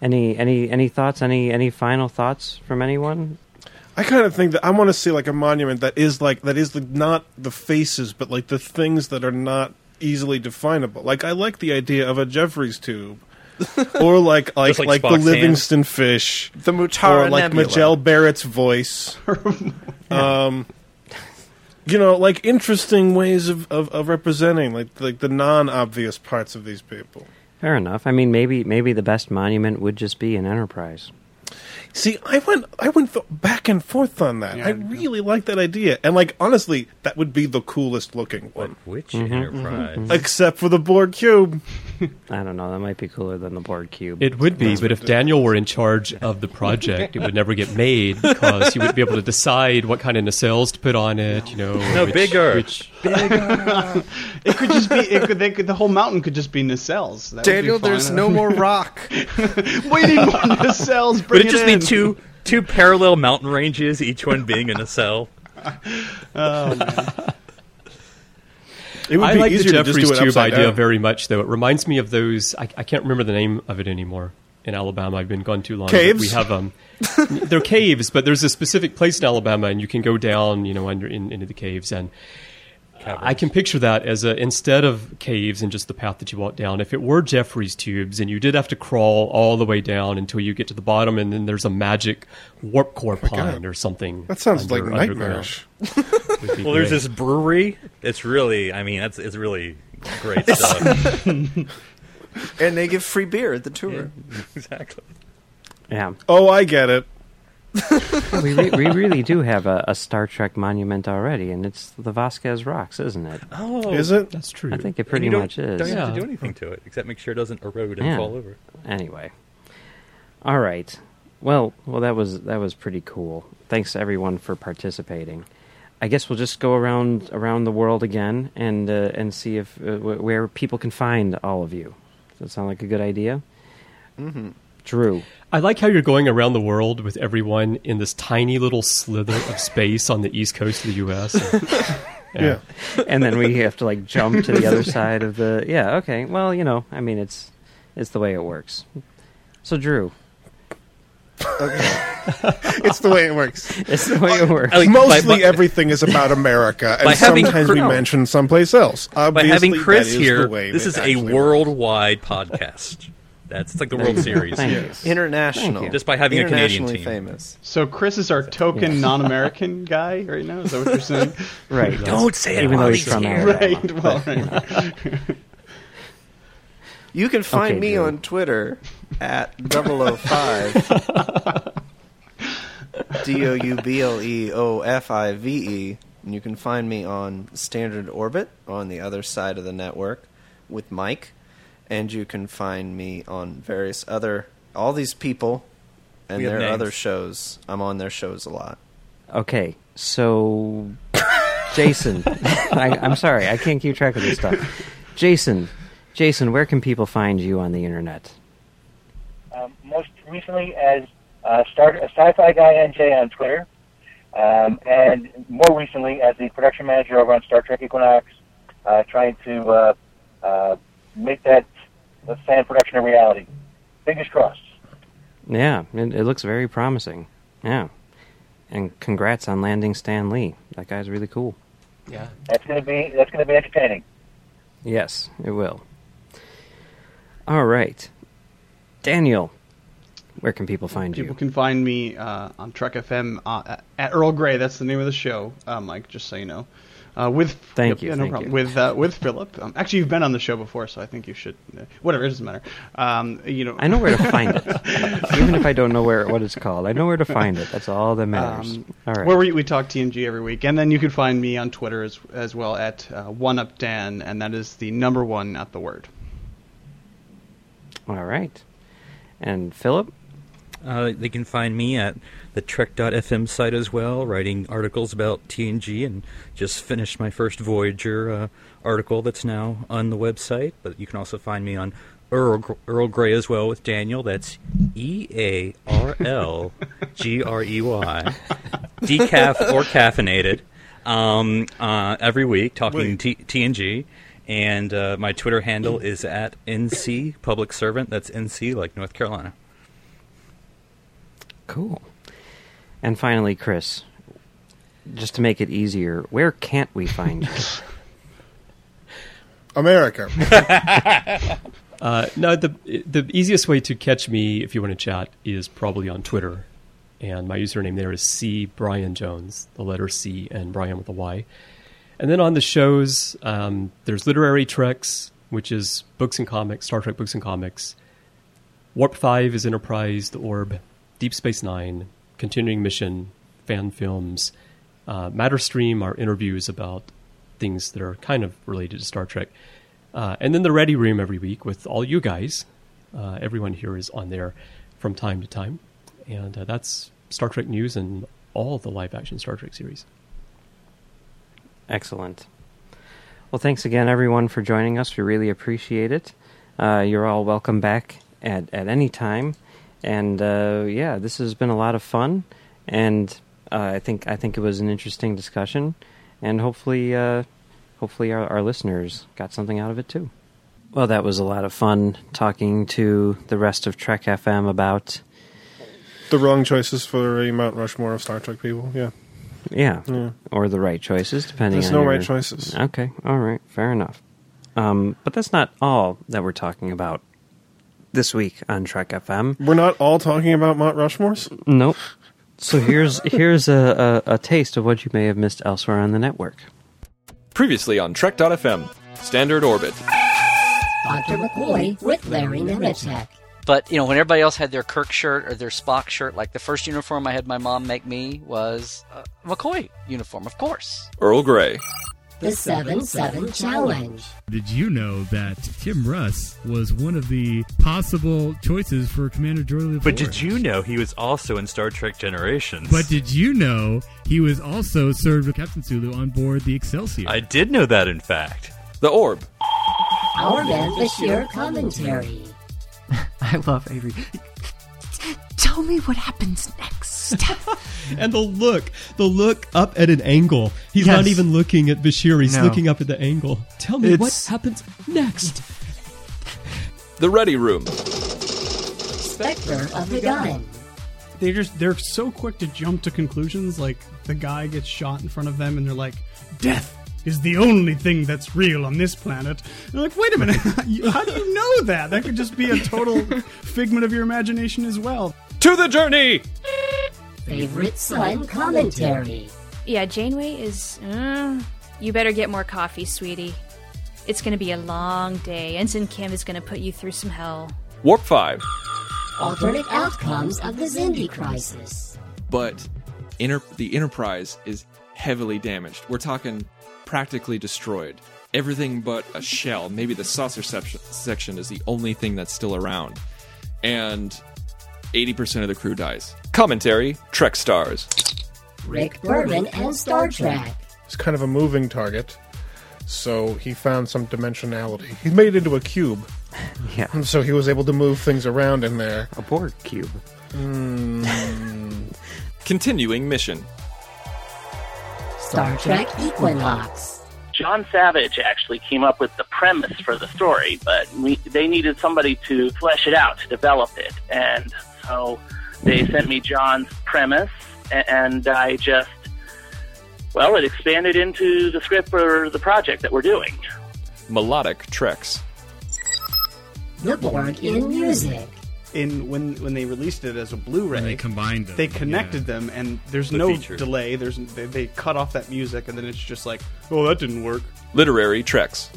Any any any thoughts? Any any final thoughts from anyone? I kind of think that I want to see like a monument that is like that is the, not the faces, but like the things that are not easily definable. Like I like the idea of a Jefferies tube, or like like Just like like, the Spock's hand? Livingston fish, the Mutara or like Nebula. Majel Barrett's voice. um, you know, like interesting ways of, of, of representing like like the non obvious parts of these people. Fair enough. I mean, maybe maybe the best monument would just be an Enterprise. See, I went, I went th- back and forth on that. Yeah, I yeah. really like that idea, and like honestly, that would be the coolest looking one, Which Mm-hmm, enterprise? except for the Borg cube. I don't know. That might be cooler than the Borg cube. It would be, but if Daniel were in charge of the project, it would never get made because he would be able to decide what kind of nacelles to put on it. You know, No, which- bigger. Which, It could just be. It could, they could, the whole mountain could just be nacelles. That would be Daniel, there's no more rock. we need more nacelles. Would Bring it just in. be two two parallel mountain ranges, each one being a nacelle? Oh, man. It would I be like the easier to just do it tube idea down. very much, though. It reminds me of those. I, I can't remember the name of it anymore in Alabama. I've been gone too long. Caves? We have um, they're caves, but there's a specific place in Alabama, and you can go down, you know, under in, into the caves and. I can picture that as a instead of caves and just the path that you walk down. If it were Jefferies tubes, and you did have to crawl all the way down until you get to the bottom, and then there's a magic warp core oh pond or something. That sounds under- like underground. nightmarish. Would be Well, there's this brewery. It's really, I mean, that's it's really great stuff. and they give free beer at the tour. exactly. yeah. Oh, I get it. we, re- we really do have a, a Star Trek monument already, and it's the Vasquez Rocks, isn't it? Oh, Is it? That's true. I think it pretty much is. Don't have to do anything to it except make sure it doesn't erode and Yeah. fall over. Anyway, all right. Well, well, that was that was pretty cool. Thanks everyone for participating. I guess we'll just go around around the world again and uh, and see if uh, wh- where people can find all of you. Does that sound like a good idea? Mm-hmm. Drew. I like how you're going around the world with everyone in this tiny little slither of space on the east coast of the U.S. Yeah. and then we have to like jump to the other side of the yeah okay well you know i mean it's it's the way it works so drew It's the way it works. it's the way it works I like- Mostly by- everything is about America, and sometimes Cr- we mention someplace else. By having Chris here, this is a actually works. worldwide podcast. That's it's like the World Series. thank you Yes. International. Thank you. Just by having a Canadian Internationally team. famous. So Chris is our token non-American guy right now. Is that what you're saying? right Don't say it even while though he's he's from here. Right. Well, right. You can find Okay, me Drew. on Twitter at 005 D O U B L E O F I V E. And you can find me on Standard Orbit on the other side of the network with Mike. And you can find me on various other, all these people and their names. other shows. I'm on their shows a lot. okay so jason I, i'm sorry i can't keep track of this stuff jason jason where can people find you on the internet um, most recently as uh, Star, a sci-fi guy NJ on Twitter, um, and more recently as the production manager over on Star Trek Equinox, uh, trying to uh, uh, make that the fan production a reality. Fingers crossed. yeah it, it looks very promising yeah and congrats on landing stan lee that guy's really cool Yeah. That's gonna be that's gonna be entertaining. Yes, it will. All right. Daniel, where can people find People you? People can find me uh, on Trek FM uh, at Earl Grey. That's the name of the show, uh, Mike. Just so you know. Uh, with Thank yep, you, yeah, no thank problem. you. With uh, with Philip. Um, actually, you've been on the show before, so I think you should. Uh, whatever, it doesn't matter. Um, you know, I know where to find it. Even if I don't know where what it's called, I know where to find it. That's all that matters. Um, all right. Where we, we talk TNG every week, and then you can find me on Twitter as as well at uh, One Up Dan, and that is the number one at the word. all right. And Philip? Uh, they can find me at the Trek.fm site as well, writing articles about TNG, and just finished my first Voyager uh, article that's now on the website. But you can also find me on Earl, Earl Grey as well with Daniel. That's E A R L G R E Y, decaf or caffeinated, um, uh, every week talking T- TNG. And uh, my Twitter handle is at NC Public Servant. That's NC, like North Carolina. Cool. And finally, Chris, just to make it easier, where can't we find you? America. Uh, no, the the easiest way to catch me if you want to chat is probably on Twitter, and my username there is C Bryan Jones, the letter C and Brian with a Y. And then on the shows, um, there's literary treks, which is books and comics, Star Trek books and comics. Warp Five is Enterprise, the Orb, Deep Space Nine, Continuing Mission, fan films, uh, Matter Stream are interviews about things that are kind of related to Star Trek, uh, and then the Ready Room every week with all you guys. Uh, everyone here is on there from time to time, and uh, that's Star Trek news and all the live action Star Trek series. Excellent. Well, thanks again, everyone, for joining us. We really appreciate it. Uh, you're all welcome back at, at any time. And uh, yeah, this has been a lot of fun, and uh, I think I think it was an interesting discussion, and hopefully, uh, hopefully our, our listeners got something out of it too. Well, that was a lot of fun talking to the rest of Trek FM about The wrong choices for a Mount Rushmore of Star Trek people. Yeah. yeah, Yeah. or the right choices, depending. There's on no your- right choices. Okay, all right, fair enough. Um, but that's not all that we're talking about this week on Trek FM. We're not all talking about Mount Rushmores. Nope. So here's here's a, a, a taste of what you may have missed elsewhere on the network. Previously on Trek.fm, Standard Orbit. Dr. McCoy with Larry Nemecek. But you know, when everybody else had their Kirk shirt or their Spock shirt, like the first uniform I had my mom make me was a McCoy uniform, of course. Earl Grey. The 7 7 Challenge. Did you know that Tim Russ was one of the possible choices for Commander Joy But did you know he was also in Star Trek Generations? But did you know he was also served with Captain Sulu on board the Excelsior? I did know that, in fact. The Orb. Our Man Bashir commentary. I love Avery. Tell me what happens next. and the look, the look up at an angle. He's Yes. not even looking at Bashir. He's No. looking up at the angle. Tell me what happens next. The Ready Room. Spectre of the Gun. they just they're so quick to jump to conclusions like the guy gets shot in front of them and they're like death is the only thing that's real on this planet and they're like wait a minute how do you know that that could just be a total figment of your imagination as well To the journey! Favorite Son commentary. Yeah, Janeway is. Uh, you better get more coffee, sweetie. It's gonna be a long day. Ensign Kim is gonna put you through some hell. Warp 5. Alternate outcomes of the Xindi crisis. but Enter- the Enterprise is heavily damaged. We're talking practically destroyed. Everything but a shell. Maybe the saucer sep- section is the only thing that's still around. And 80% of the crew dies. Commentary Trek Stars. Rick Berman and Star Trek. It's kind of a moving target, so he found some dimensionality. He made it into a cube. Yeah. And so he was able to move things around in there. A Borg cube. Hmm. Continuing mission. Star Trek Equinox. John Savage actually came up with the premise for the story, but we, they needed somebody to flesh it out, to develop it. And so they sent me John's premise, and I just, well, it expanded into the script for the project that we're doing. Melodic Treks. The Borg in music. in when when they released it as a Blu-ray, When they combined them, They connected them, and there's The no feature. delay. There's they, they cut off that music, and then it's just like, oh, that didn't work. Literary Treks.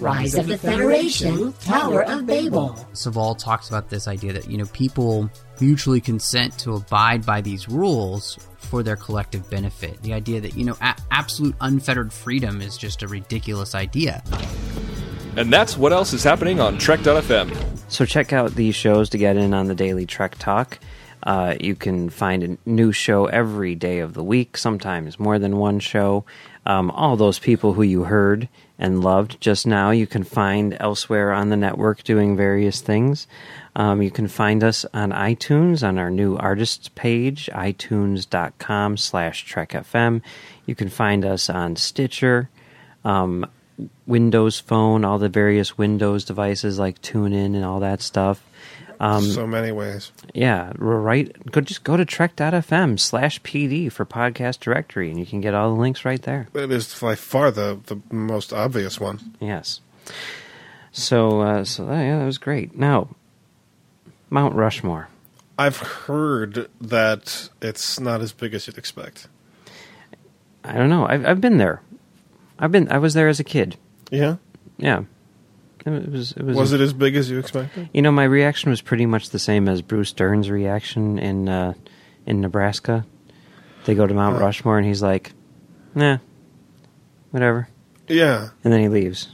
Rise of the Federation. Tower of Babel. Saval talks about this idea that you know people mutually consent to abide by these rules for their collective benefit. The idea that you know a- absolute unfettered freedom is just a ridiculous idea. And that's what else is happening on Trek.fm. So check out these shows to get in on the daily Trek Talk. Uh, you can find a new show every day of the week, sometimes more than one show. Um, all those people who you heard and loved just now, you can find elsewhere on the network doing various things. Um, you can find us on iTunes on our new artists page, itunes.com slash trekfm. You can find us on Stitcher, um, Windows Phone, all the various Windows devices like TuneIn and all that stuff. Um, so many ways. yeah, right. Go just go to trek.fm slash PD for podcast directory, and you can get all the links right there. It is by far the, the most obvious one. Yes. So, uh, so that, yeah, that was great. Now, Mount Rushmore. I've heard that it's not as big as you'd expect. I don't know. I've I've been there. I've been. I was there as a kid. Yeah. Yeah. It was. It was. Was it as big as you expected? You know, my reaction was pretty much the same as Bruce Dern's reaction in uh, in Nebraska. They go to Mount Uh. Rushmore, and he's like, "Nah, whatever," Yeah. and then he leaves.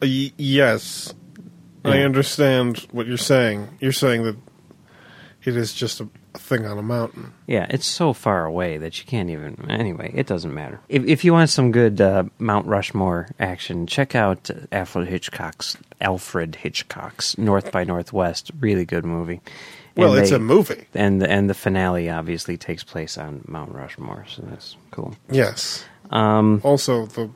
Uh, y- yes, I understand what you're saying. You're saying that it is just a, a thing on a mountain. Yeah, it's so far away that you can't even. Anyway, it doesn't matter. If, if you want some good uh, Mount Rushmore action, check out Alfred Hitchcock's Alfred Hitchcock's North by Northwest. Really good movie. Well, it's a movie. and the, and the finale obviously takes place on Mount Rushmore, so that's cool. Yes. Um, Also, the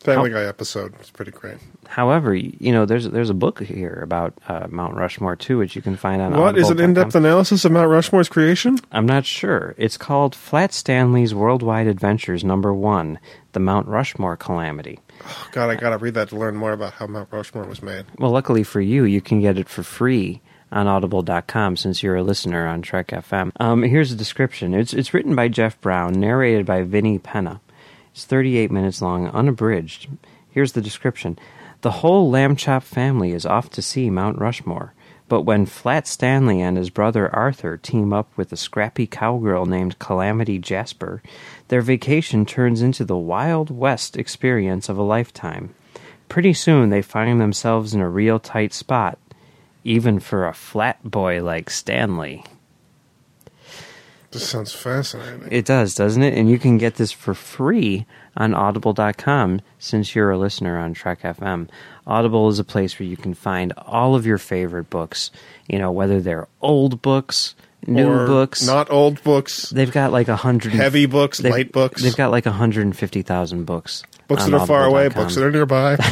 Family How- Guy episode is pretty great. However, you know, there's there's a book here about uh, Mount Rushmore too, which you can find on. What is an in-depth analysis of Mount Rushmore's creation? I'm not sure. It's called Flat Stanley's Worldwide Adventures Number One: The Mount Rushmore Calamity. Oh, God, I gotta read that to learn more about how Mount Rushmore was made. Well, luckily for you, you can get it for free on audible.com since you're a listener on Trek FM. Um, here's a description. It's it's written by Jeff Brown, narrated by Vinnie Penna. It's 38 minutes long, unabridged. Here's the description. The whole Lamb Chop family is off to see Mount Rushmore. But when Flat Stanley and his brother Arthur team up with a scrappy cowgirl named Calamity Jasper, their vacation turns into the Wild West experience of a lifetime. Pretty soon they find themselves in a real tight spot, even for a flat boy like Stanley. This sounds fascinating. It does, doesn't it? And you can get this for free on audible.com since you're a listener on Trek FM. Audible is a place where you can find all of your favorite books, you know, whether they're old books, new Or books, not old books. They've got like a hundred Heavy books, light books. They've got like 150,000 books. Books that are far away, books that are nearby.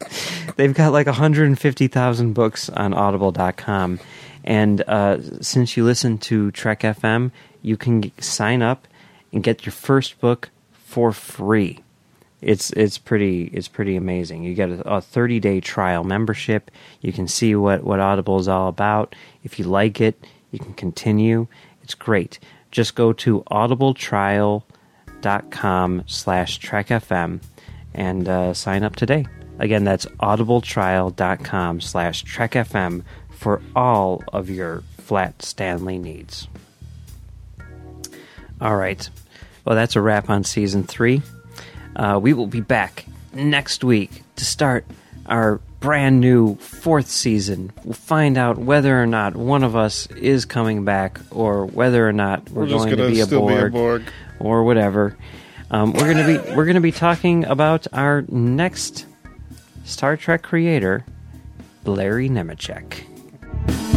They've got like 150,000 books on audible.com. And uh, since you listen to Trek FM, you can sign up and get your first book for free. It's it's pretty it's pretty amazing. You get a, a 30 day trial membership. You can see what what Audible is all about. If you like it, you can continue. It's great. Just go to audibletrial.com slash trekfm and uh, sign up today. Again, that's audibletrial.com slash trekfm for all of your flat Stanley needs. All right. Well, that's a wrap on season three. Uh, we will be back next week to start our brand new fourth season. We'll find out whether or not one of us is coming back or whether or not we're, We're going to be a, still be a Borg Borg. or whatever. Um, we're gonna be we're gonna be talking about our next Star Trek creator, Larry Nemecek. Thank you.